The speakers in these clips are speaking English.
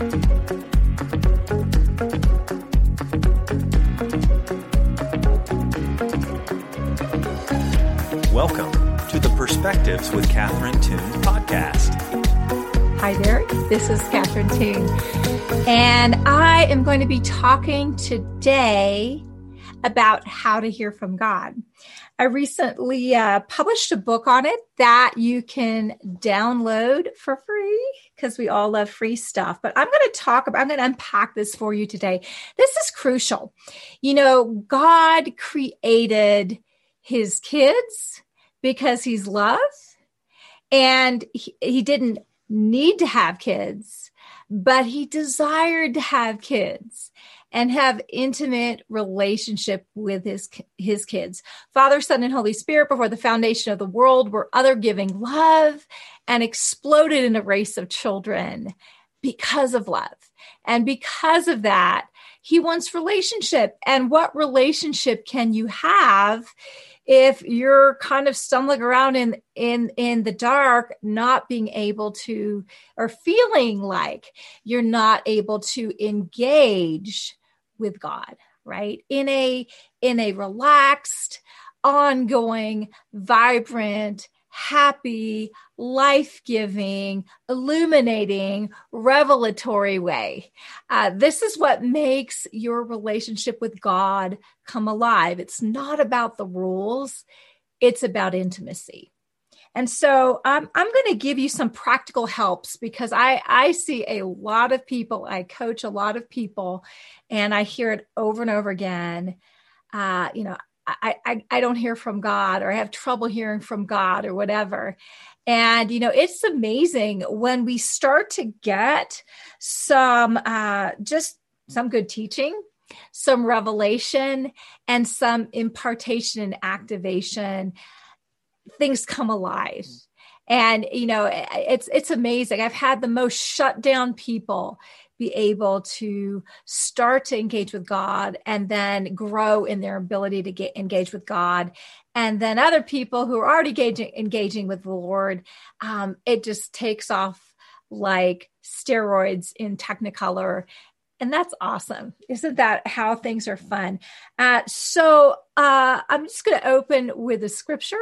Welcome to the Perspectives with Catherine Toon podcast. Hi there, this is Catherine Toon, and I am going to be talking today about how to hear from God. I recently uh, published a book on it that you can download for free because we all love free stuff. But I'm going to talk about, I'm going to unpack this for you today. This is crucial. You know, God created his kids because he's love and he, he didn't need to have kids, but he desired to have kids and have intimate relationship with his his kids. Father, Son and Holy Spirit before the foundation of the world were other giving love and exploded in a race of children because of love. And because of that, he wants relationship. And what relationship can you have if you're kind of stumbling around in in in the dark not being able to or feeling like you're not able to engage with God, right? In a in a relaxed, ongoing, vibrant, happy, life-giving, illuminating, revelatory way. Uh, this is what makes your relationship with God come alive. It's not about the rules; it's about intimacy. And so um, I'm going to give you some practical helps because I, I see a lot of people, I coach a lot of people, and I hear it over and over again. Uh, you know, I, I, I don't hear from God or I have trouble hearing from God or whatever. And, you know, it's amazing when we start to get some, uh, just some good teaching, some revelation, and some impartation and activation things come alive. And you know it's it's amazing. I've had the most shut down people be able to start to engage with god and then grow in their ability to get engaged with god. And then other people who are already engaging, engaging with the lord um, it just takes off like steroids in technicolor and that's awesome. Isn't that how things are fun? Uh, so uh, I'm just going to open with a scripture.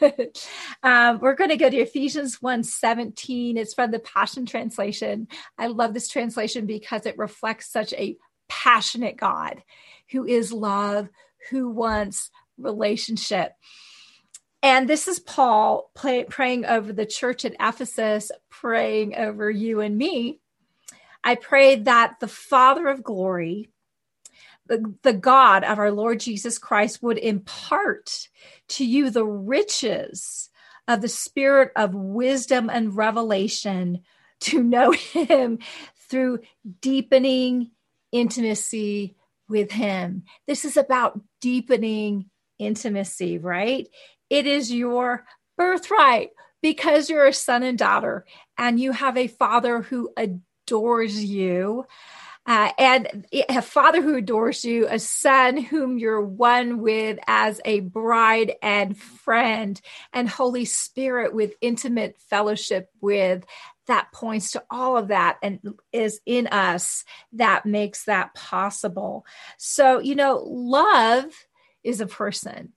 um, we're going to go to Ephesians 1 17. It's from the Passion Translation. I love this translation because it reflects such a passionate God who is love, who wants relationship. And this is Paul play, praying over the church at Ephesus, praying over you and me I pray that the Father of glory, the, the God of our Lord Jesus Christ, would impart to you the riches of the spirit of wisdom and revelation to know Him through deepening intimacy with Him. This is about deepening intimacy, right? It is your birthright because you're a son and daughter and you have a father who adores adores you. Uh, and a father who adores you, a son whom you're one with as a bride and friend, and Holy Spirit with intimate fellowship with. That points to all of that and is in us that makes that possible. So, you know, love is a person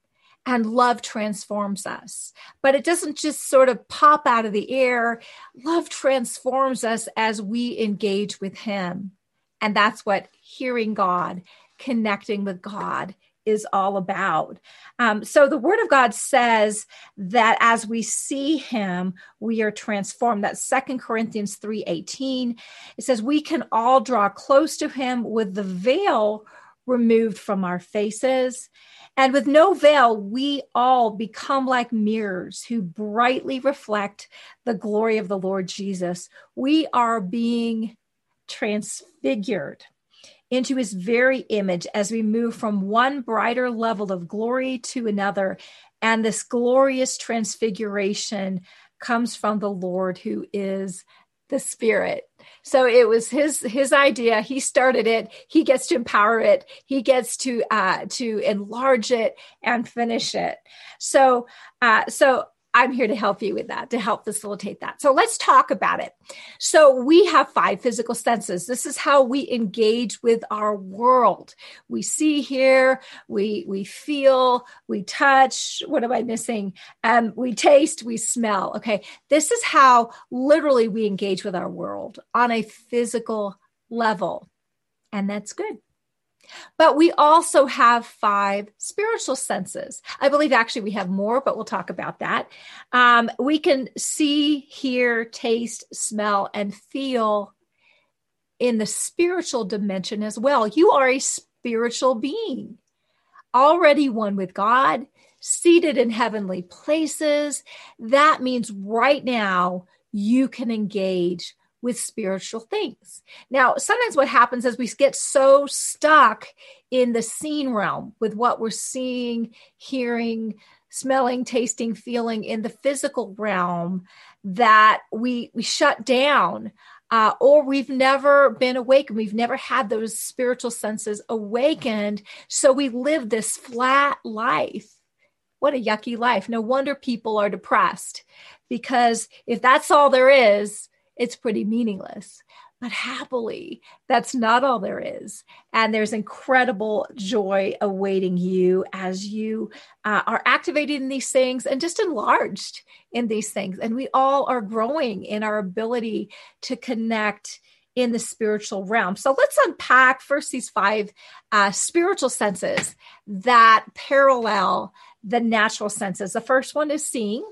and love transforms us. But it doesn't just sort of pop out of the air. Love transforms us as we engage with Him. And that's what hearing God, connecting with God is all about. Um, so the Word of God says that as we see Him, we are transformed. That's Second Corinthians 3:18. It says we can all draw close to Him with the veil removed from our faces and with no veil, we all become like mirrors who brightly reflect the glory of the Lord Jesus. We are being transfigured into his very image as we move from one brighter level of glory to another. And this glorious transfiguration comes from the Lord who is the spirit. So it was his his idea. He started it. He gets to empower it. He gets to uh to enlarge it and finish it. So uh so I'm here to help you with that, to help facilitate that. So let's talk about it. So we have five physical senses. This is how we engage with our world. We see, hear, we we feel, we touch. What am I missing? Um, we taste, we smell. Okay, this is how literally we engage with our world on a physical level, and that's good. But we also have five spiritual senses. I believe actually we have more, but we'll talk about that. Um, we can see, hear, taste, smell, and feel in the spiritual dimension as well. You are a spiritual being, already one with God, seated in heavenly places. That means right now you can engage with spiritual things. Now, sometimes what happens is we get so stuck in the seen realm with what we're seeing, hearing, smelling, tasting, feeling in the physical realm that we we shut down uh, or we've never been awakened. We've never had those spiritual senses awakened. So we live this flat life. What a yucky life. No wonder people are depressed because if that's all there is, it's pretty meaningless. But happily, that's not all there is. And there's incredible joy awaiting you as you uh, are activated in these things and just enlarged in these things. And we all are growing in our ability to connect in the spiritual realm. So let's unpack first these five uh, spiritual senses that parallel the natural senses. The first one is seeing.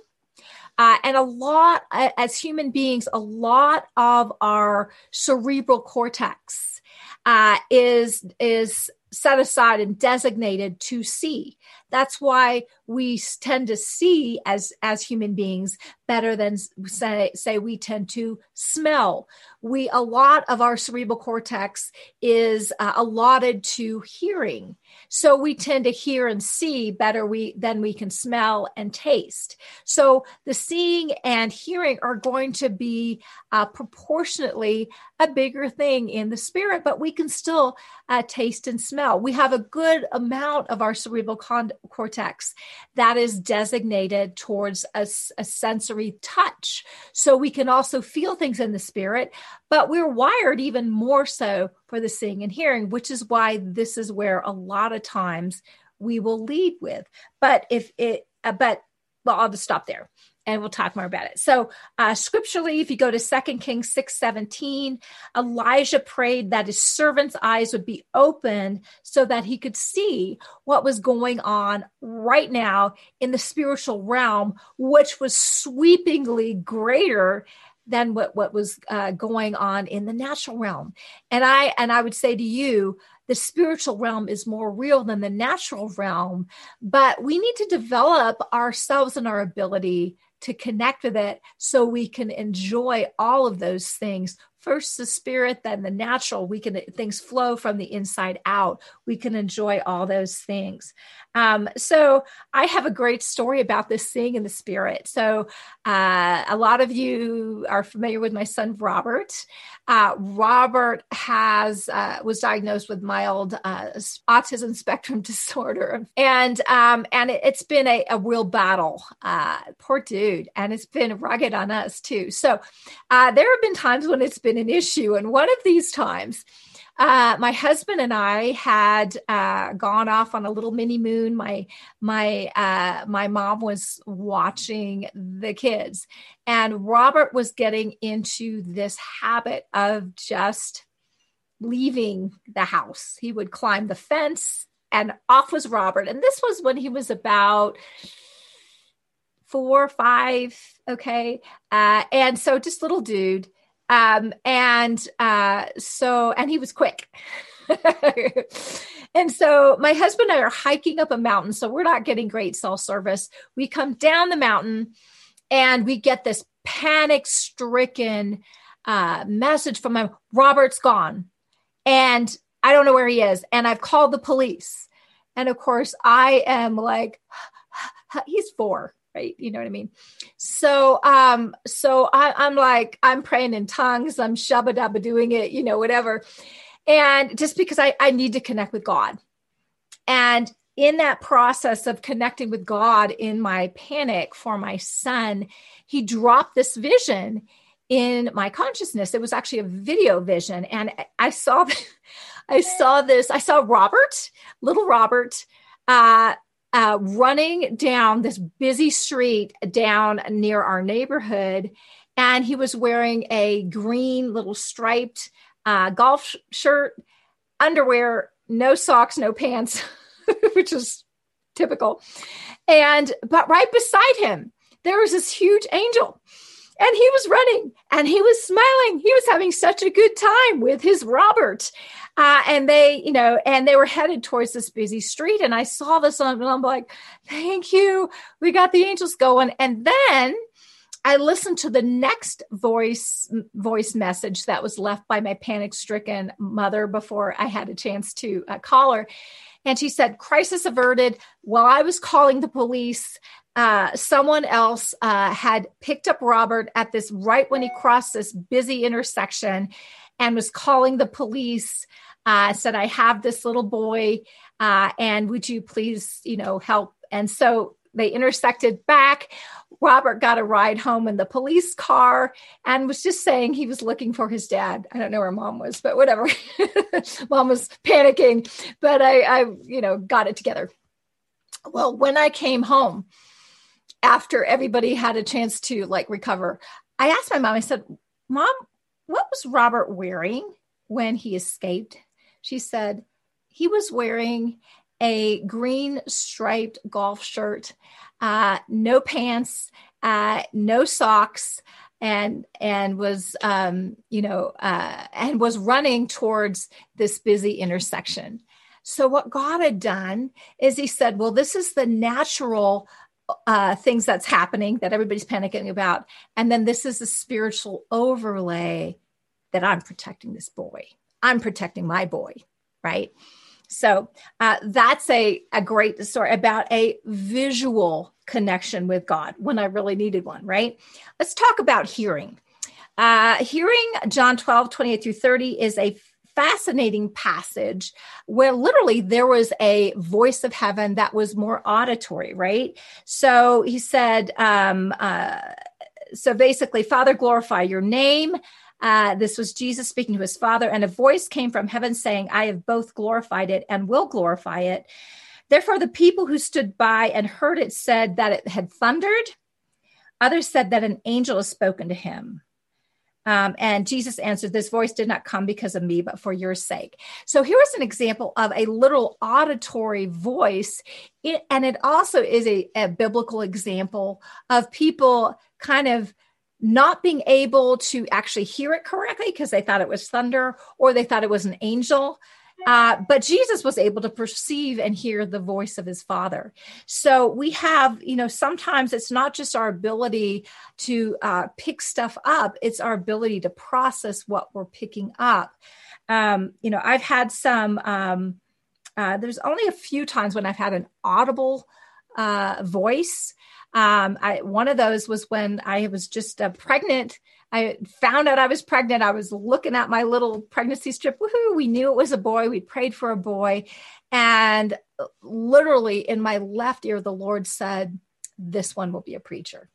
Uh, and a lot, as human beings, a lot of our cerebral cortex uh, is is set aside and designated to see. That's why we tend to see as as human beings better than say say we tend to smell. We a lot of our cerebral cortex is uh, allotted to hearing. So we tend to hear and see better we than we can smell and taste. So the seeing and hearing are going to be uh, proportionately a bigger thing in the spirit, but we can still uh, taste and smell. We have a good amount of our cerebral con- cortex that is designated towards a, a sensory touch. So we can also feel things in the spirit, but we're wired even more so for the seeing and hearing, which is why this is where a lot of times we will lead with. But if it, uh, but well, I'll just stop there and we'll talk more about it. So, uh, scripturally, if you go to Second Kings six seventeen, Elijah prayed that his servant's eyes would be opened so that he could see what was going on right now in the spiritual realm, which was sweepingly greater than what what was uh, going on in the natural realm. And I and I would say to you, the spiritual realm is more real than the natural realm, but we need to develop ourselves and our ability to connect with it so we can enjoy all of those things first the spirit then the natural. We can things flow from the inside out. We can enjoy all those things. Um, so i have a great story about this seeing in the spirit. So uh, a lot of you are familiar with my son robert. Uh, robert has uh, was diagnosed with mild uh, autism spectrum disorder. And um, and it, has been a, a, real battle uh, poor dude. And it's been rugged on us too. So uh, there have been times when it's been been an issue. And one of these times, uh, my husband and I had uh, gone off on a little mini moon. My my uh, my mom was watching the kids, and Robert was getting into this habit of just leaving the house. He would climb the fence, and off was Robert. And this was when he was about four, five, okay, uh, and so just little dude. Um, and uh, so, and he was quick. and so my husband and I are hiking up a mountain. So we're not getting great cell service. We come down the mountain and we get this panic stricken uh, message from my Robert's gone. And I don't know where he is. And I've called the police. And of course, I am like, he's four right you know what i mean so um so I, am like i'm praying in tongues i'm shabba dabba doing it you know whatever and just because i i need to connect with god and in that process of connecting with God in my panic for my son, he dropped this vision in my consciousness. It was actually a video vision. And I saw, I saw this, I saw Robert, little Robert, uh, uh, running down this busy street down near our neighborhood. And he was wearing a green little striped uh, golf shirt, underwear, no socks, no pants, which is typical. And, but right beside him, there was this huge angel and he was running and he was smiling. He was having such a good time with his Robert. Uh, and they, you know, and they were headed towards this busy street. And I saw this and I'm like, thank you. We got the angels going. And then I listened to the next voice voice message that was left by my panic stricken mother before I had a chance to uh, call her. And she said, crisis averted. While I was calling the police, uh, someone else uh, had picked up Robert at this right when he crossed this busy intersection and was calling the police. Uh, said, I have this little boy, uh, and would you please, you know, help? And so they intersected back. Robert got a ride home in the police car and was just saying he was looking for his dad. I don't know where mom was, but whatever. mom was panicking, but I, I, you know, got it together. Well, when I came home after everybody had a chance to like recover, I asked my mom, I said, Mom, what was Robert wearing when he escaped? She said, he was wearing a green striped golf shirt, uh, no pants, uh, no socks, and and was um, you know uh, and was running towards this busy intersection. So what God had done is He said, "Well, this is the natural." Uh, things that's happening that everybody's panicking about. And then this is a spiritual overlay that I'm protecting this boy. I'm protecting my boy, right? So uh, that's a, a great story about a visual connection with God when I really needed one, right? Let's talk about hearing. Uh, hearing John 12, 28 through 30 is a fascinating passage where literally there was a voice of heaven that was more auditory, right? So he said, um, uh, so basically, Father, glorify your name. Uh, this was Jesus speaking to his Father, and a voice came from heaven saying, I have both glorified it and will glorify it. Therefore, the people who stood by and heard it said that it had thundered. Others said that an angel has spoken to him. Um, and Jesus answered, This voice did not come because of me, but for your sake. So here is an example of a literal auditory voice. It, and it also is a, a biblical example of people kind of not being able to actually hear it correctly because they thought it was thunder or they thought it was an angel. Uh, but Jesus was able to perceive and hear the voice of his father. So we have, you know, sometimes it's not just our ability to uh, pick stuff up, it's our ability to process what we're picking up. Um, you know, I've had some, um, uh, there's only a few times when I've had an audible uh, voice um, I, one of those was when I was just uh, pregnant. I found out I was pregnant. I was looking at my little pregnancy strip. Woohoo! We knew it was a boy. We prayed for a boy, and literally in my left ear, the Lord said, "This one will be a preacher."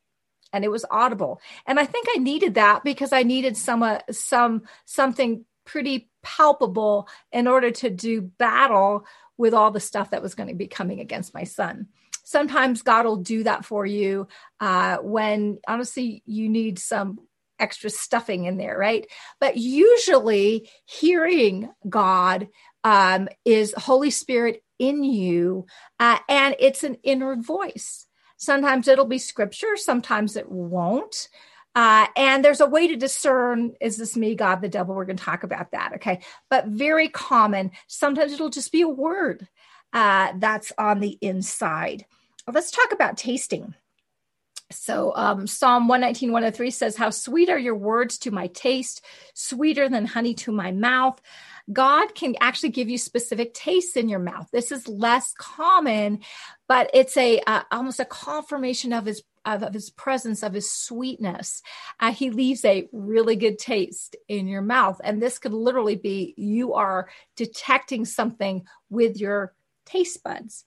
and it was audible and i think i needed that because i needed some uh, some something pretty palpable in order to do battle with all the stuff that was going to be coming against my son sometimes God will do that for you uh, when honestly you need some extra stuffing in there, right? But usually, hearing God um, is Holy Spirit in you, uh, and it's an inner voice. Sometimes it'll be scripture, sometimes it won't. Uh, and there's a way to discern is this me, God, the devil? We're going to talk about that. Okay. But very common. Sometimes it'll just be a word uh, that's on the inside let's talk about tasting. So um, Psalm 119, 103 says, How sweet are your words to my taste, sweeter than honey to my mouth. God can actually give you specific tastes in your mouth. This is less common, but it's a uh, almost a confirmation of his of, of, his presence, of his sweetness. Uh, he leaves a really good taste in your mouth, and this could literally be you are detecting something with your taste buds.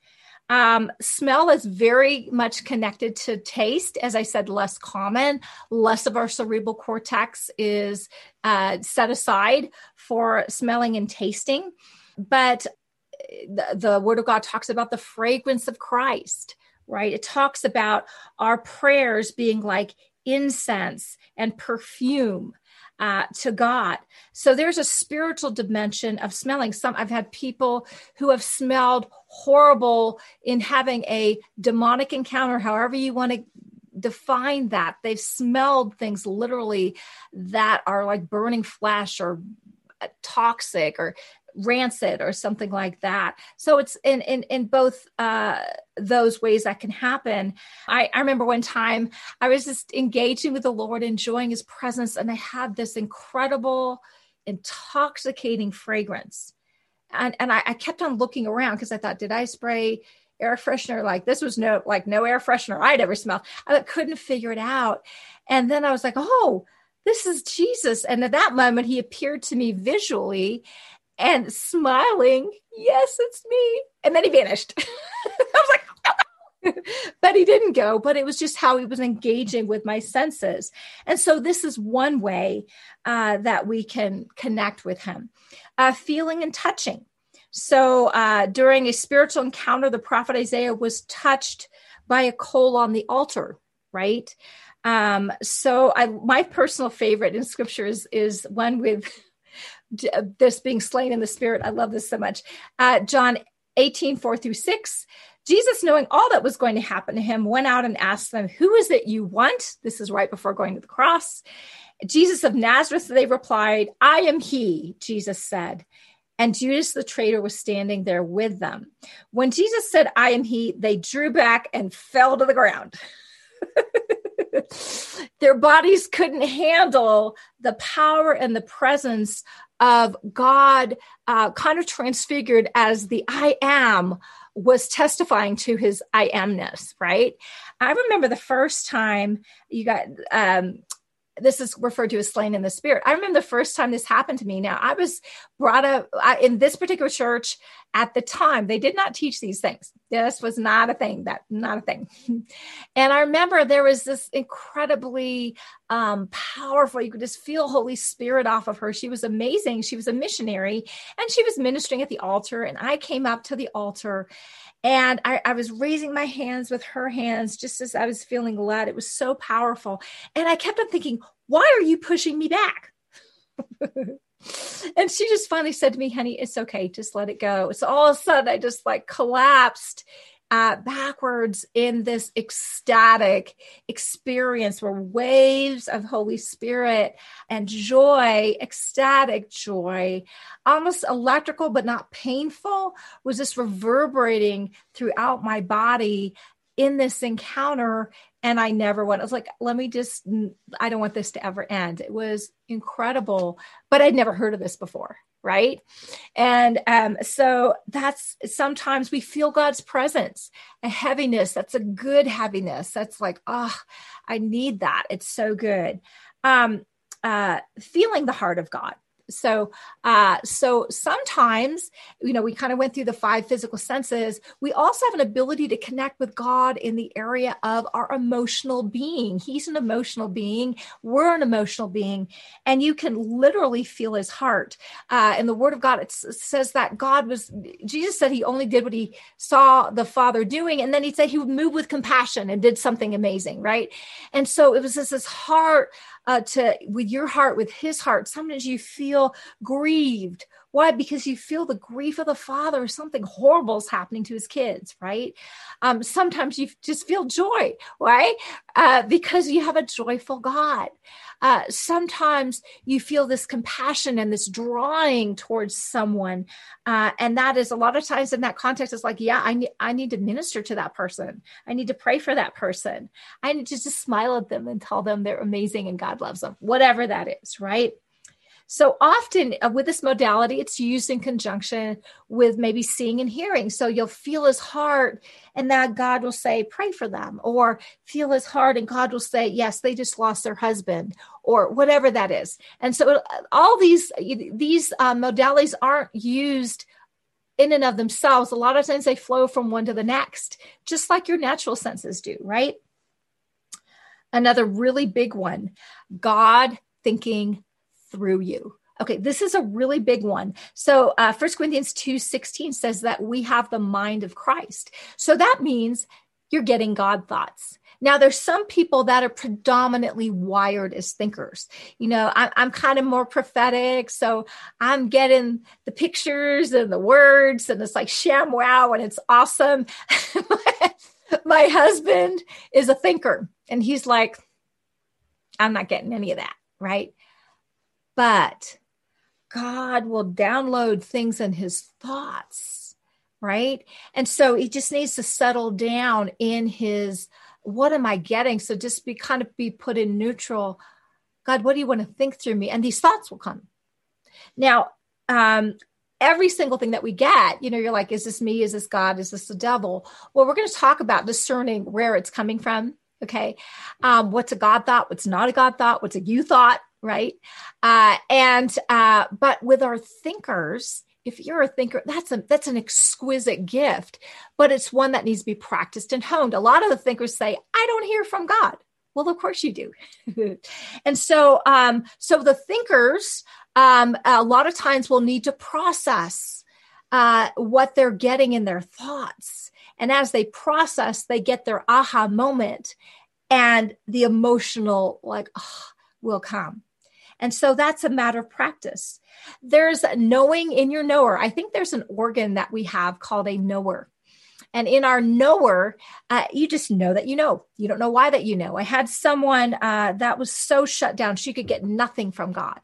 Um, smell is very much connected to taste. As I said, less common. Less of our cerebral cortex is uh, set aside for smelling and tasting. But the, the Word of God talks about the fragrance of Christ, right? It talks about our prayers being like incense and perfume uh, to God. So there's a spiritual dimension of smelling. Some I've had people who have smelled horrible in having a demonic encounter, however you want to define that. They've smelled things literally that are like burning flesh or toxic or rancid or something like that. So it's in in in both uh, those ways that can happen. I, I remember one time I was just engaging with the Lord, enjoying His presence, and I had this incredible, intoxicating fragrance, and and I, I kept on looking around because I thought, did I spray? air freshener like this was no like no air freshener i'd ever smelled i couldn't figure it out and then i was like oh this is jesus and at that moment he appeared to me visually and smiling, yes, it's me. And then he vanished. I was like, but he didn't go, but it was just how he was engaging with my senses. And so this is one way uh, that we can connect with him. Uh, feeling and touching. So uh, during a spiritual encounter, the prophet Isaiah was touched by a coal on the altar, right? Um, so I, my personal favorite in scripture is, is one with this being slain in the spirit. I love this so much. Uh, John 18, 4 through 6. Jesus, knowing all that was going to happen to him, went out and asked them, Who is it you want? This is right before going to the cross. Jesus of Nazareth, they replied, I am he, Jesus said. And Judas the traitor was standing there with them. When Jesus said, I am he, they drew back and fell to the ground. Their bodies couldn't handle the power and the presence of God uh, kind of transfigured as the I am was testifying to his I amness, right? I remember the first time you got um, this is referred to as slain in the spirit. I remember the first time this happened to me. Now, I was brought up I, in this particular church at the time. They did not teach these things. This was not a thing. That not a thing. and I remember there was this incredibly um, powerful. You could just feel Holy Spirit off of her. She was amazing. She was a missionary, and she was ministering at the altar. And I came up to the altar, and I, I, was raising my hands with her hands just as I was feeling led. It was so powerful. And I kept on thinking, why are you pushing me back? and she just finally said to me, honey, it's okay. Just let it go. So all of a sudden, I just like collapsed uh, backwards in this ecstatic experience where waves of Holy Spirit and joy, ecstatic joy, almost electrical but not painful, was just reverberating throughout my body in this encounter and I never went. I was like, let me just, I don't want this to ever end. It was incredible, but I'd never heard of this before right? And um, so that's sometimes we feel god's presence a heaviness that's a good heaviness. That's like oh i need that. It's so good. Um, uh, feeling the heart of god so uh so sometimes you know we kind of went through the five physical senses. We also have an ability to connect with god in the area of our emotional being. He's an emotional being. We're an emotional being. And you can literally feel his heart. Uh in the word of god it says that god was jesus said he only did what he saw the father doing. And then he said he would move with compassion and did something amazing right? And so it was just this heart uh, to with your heart, with his heart. Sometimes you feel grieved. Why? Because you feel the grief of the father. Something horrible is happening to his kids, right? Um, sometimes you just feel joy, right? Uh, because you have a joyful God uh, sometimes you feel this compassion and this drawing towards someone. Uh, and that is a lot of times in that context, it's like, yeah, I need, I need to minister to that person. I need to pray for that person. I need to just smile at them and tell them they're amazing and God loves them, whatever that is, right? So often uh, with this modality, it's used in conjunction with maybe seeing and hearing. So you'll feel his heart, and that God will say, Pray for them, or feel his heart, and God will say, Yes, they just lost their husband, or whatever that is. And so uh, all these, these uh, modalities aren't used in and of themselves, a lot of times they flow from one to the next, just like your natural senses do, right? Another really big one God thinking through you. Okay, this is a really big one. So, uh, 1 Corinthians 2 16 says that we have the mind of Christ. So that means you're getting God thoughts. Now, there's some people that are predominantly wired as thinkers. You know, I'm, I'm kind of more prophetic. So I'm getting the pictures and the words, and it's like sham wow, and it's awesome. My husband is a thinker, and he's like, I'm not getting any of that, right? But God will download things in his thoughts, right? And so he just needs to settle down in his what am I getting? So just be kind of be put in neutral. God, what do you want to think through me? And these thoughts will come. Now, um, every single thing that we get, you know, you're like, is this me? Is this God? Is this the devil? Well, we're going to talk about discerning where it's coming from. Okay. Um, what's a God thought? What's not a God thought? What's a you thought? Right. Uh, and, uh, but with our thinkers, if you're a thinker that's a that's an exquisite gift but it's one that needs to be practiced and honed. A lot of the thinkers say i don't hear from god. Well of course you do. And so um so the thinkers um a lot of times will need to process uh what they're getting in their thoughts. And as they process they get their aha moment and the emotional like oh, will come and so that's a matter of practice. There's knowing in your knower. I think there's an organ that we have called a knower. And in our knower, uh, you just know that you know. You don't know why that you know. I had someone uh, that was so shut down, she could get nothing from God.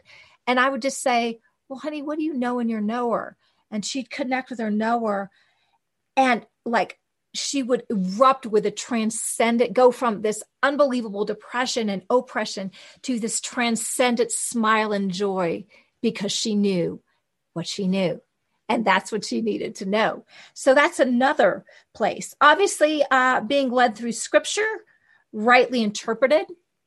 And I would just say, Well, honey, what do you know in your knower? And she'd connect with her knower. And like she would erupt with a transcendent go from this unbelievable depression and oppression to this transcendent smile and joy because she knew what she knew. And that's what she needed to know. So that's another place. Obviously uh, being led through scripture rightly interpreted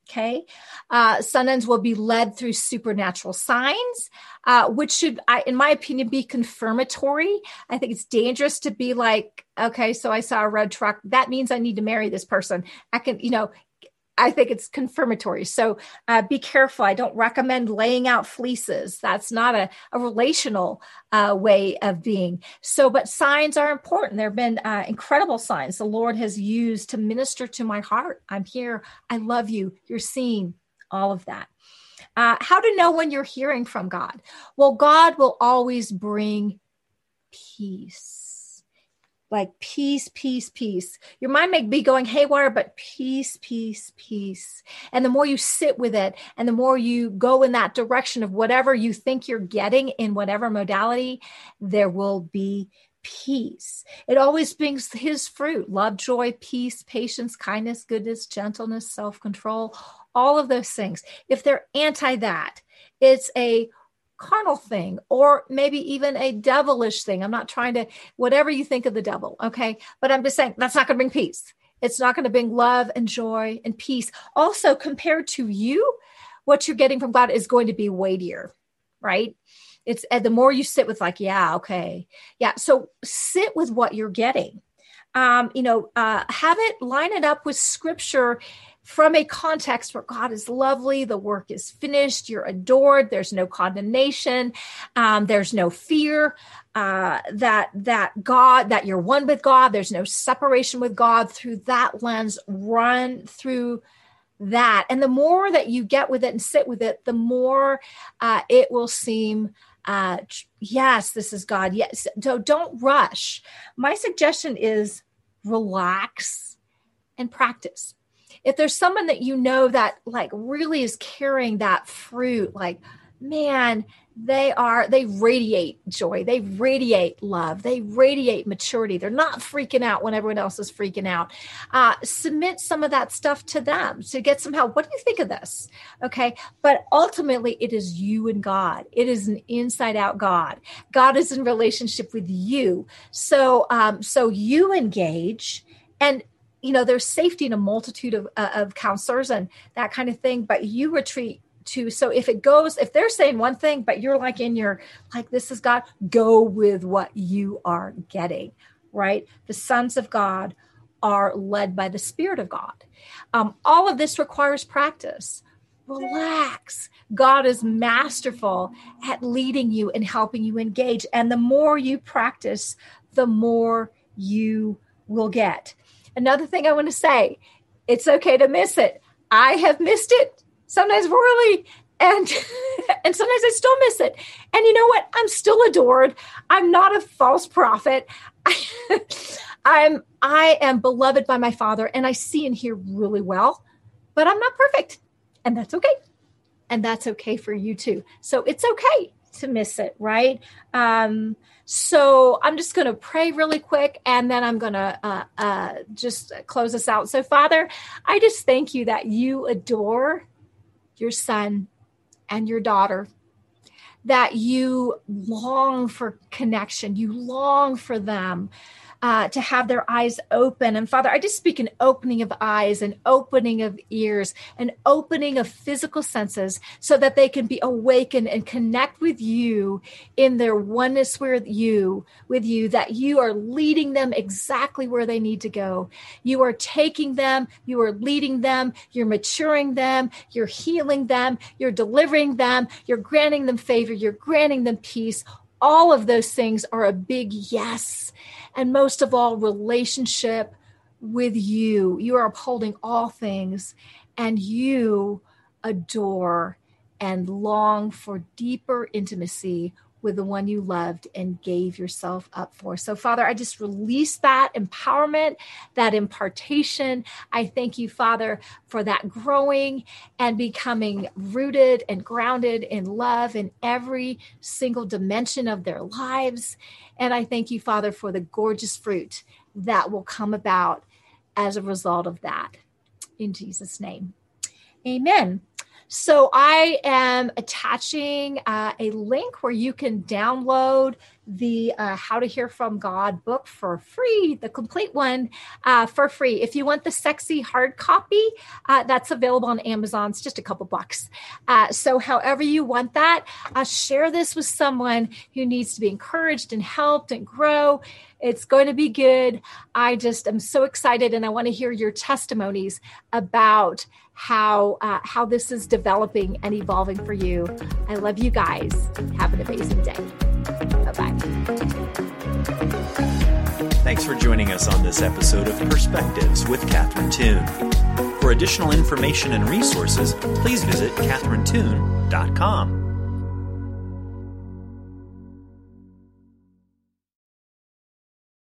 Okay. Uh, Sundance will be led through supernatural signs, uh, which should, I, in my opinion, be confirmatory. I think it's dangerous to be like, okay, so I saw a red truck. That means I need to marry this person. I can, you know, I think it's confirmatory. So uh, be careful. I don't recommend laying out fleeces. That's not a, a relational uh, way of being. So, but signs are important. There have been uh, incredible signs the Lord has used to minister to my heart. I'm here. I love you. You're seen. All of that. Uh, how to know when you're hearing from God? Well, God will always bring peace like peace, peace, peace. Your mind may be going haywire, but peace, peace, peace. And the more you sit with it and the more you go in that direction of whatever you think you're getting in whatever modality, there will be peace. It always brings his fruit love, joy, peace, patience, kindness, goodness, gentleness, self control, all of those things. If they're anti that, it's a carnal thing or maybe even a devilish thing. I'm not trying to, whatever you think of the devil, okay? But I'm just saying that's not going to bring peace. It's not going to bring love and joy and peace. Also, compared to you, what you're getting from God is going to be weightier, right? It's the more you sit with, like, yeah, okay, yeah. So sit with what you're getting. Um, you know, uh, have it line it up with scripture from a context where God is lovely, the work is finished, you're adored, there's no condemnation, um, there's no fear uh, that that God that you're one with God, there's no separation with God. Through that lens, run through that, and the more that you get with it and sit with it, the more uh, it will seem. Uh, yes, this is God. Yes, so don't rush. My suggestion is relax and practice if there's someone that you know that like really is carrying that fruit like man they are they radiate joy they radiate love they radiate maturity. They're not freaking out when everyone else is freaking out. Uh, submit some of that stuff to them to get some help. What do you think of this? Okay? But ultimately it is you and god. It is an inside out god. God is in relationship with you. So um so you engage and you know there's safety in a multitude of, uh, of counselors and that kind of thing but you retreat to so if it goes if they're saying one thing but you're like in your like this is god go with what you are getting right? The sons of god are led by the spirit of god. Um, all of this requires practice. Relax. God is masterful at leading you and helping you engage and the more you practice the more you will get another thing i want to say it's okay to miss it i have missed it sometimes really and and sometimes I still miss it. And you know what? I'm still adored. I'm not a false prophet. I'm I am beloved by my father and I see and hear really well, but I'm not perfect. And that's okay. And that's okay for you too. So it's okay to miss it, right? Um, so I'm just going to pray really quick and then I'm going to uh, uh, just close us out. So, Father, I just thank you that you adore your son and your daughter that you long for connection, you long for them uh, to have their eyes open. And Father, I just speak an opening of eyes, an opening of ears, an opening of physical senses so that they can be awakened and connect with you in their oneness with you, with you, that you are leading them exactly where they need to go. You are taking them, you are leading them, you're maturing them, you're healing them, you're delivering them, you're granting them favor, you're granting them peace. All of those things are a big yes and most of all, relationship with you. You are upholding all things, and you adore and long for deeper intimacy with the one you loved and gave yourself up for. So, Father, I just release that empowerment, that impartation. I thank you, Father, for that growing and becoming rooted and grounded in love in every single dimension of their lives. And I thank you, Father, for the gorgeous fruit that will come about as a result of that. In Jesus' name. Amen. So I am attaching uh, a link where you can download the uh, How to Hear from God book for free, the complete one uh, for free. If you want the sexy hard copy, uh, that's available on Amazon. It's just a couple bucks. Uh, so, however you want that, uh, share this with someone who needs to be encouraged and helped and grow. It's going to be good. I just am so excited, and I want to hear your testimonies about how uh, how this is developing and evolving for you. I love you guys. Have an amazing day. Thanks for joining us on this episode of Perspectives with Catherine Toon. For additional information and resources, please visit catherinetoon.com.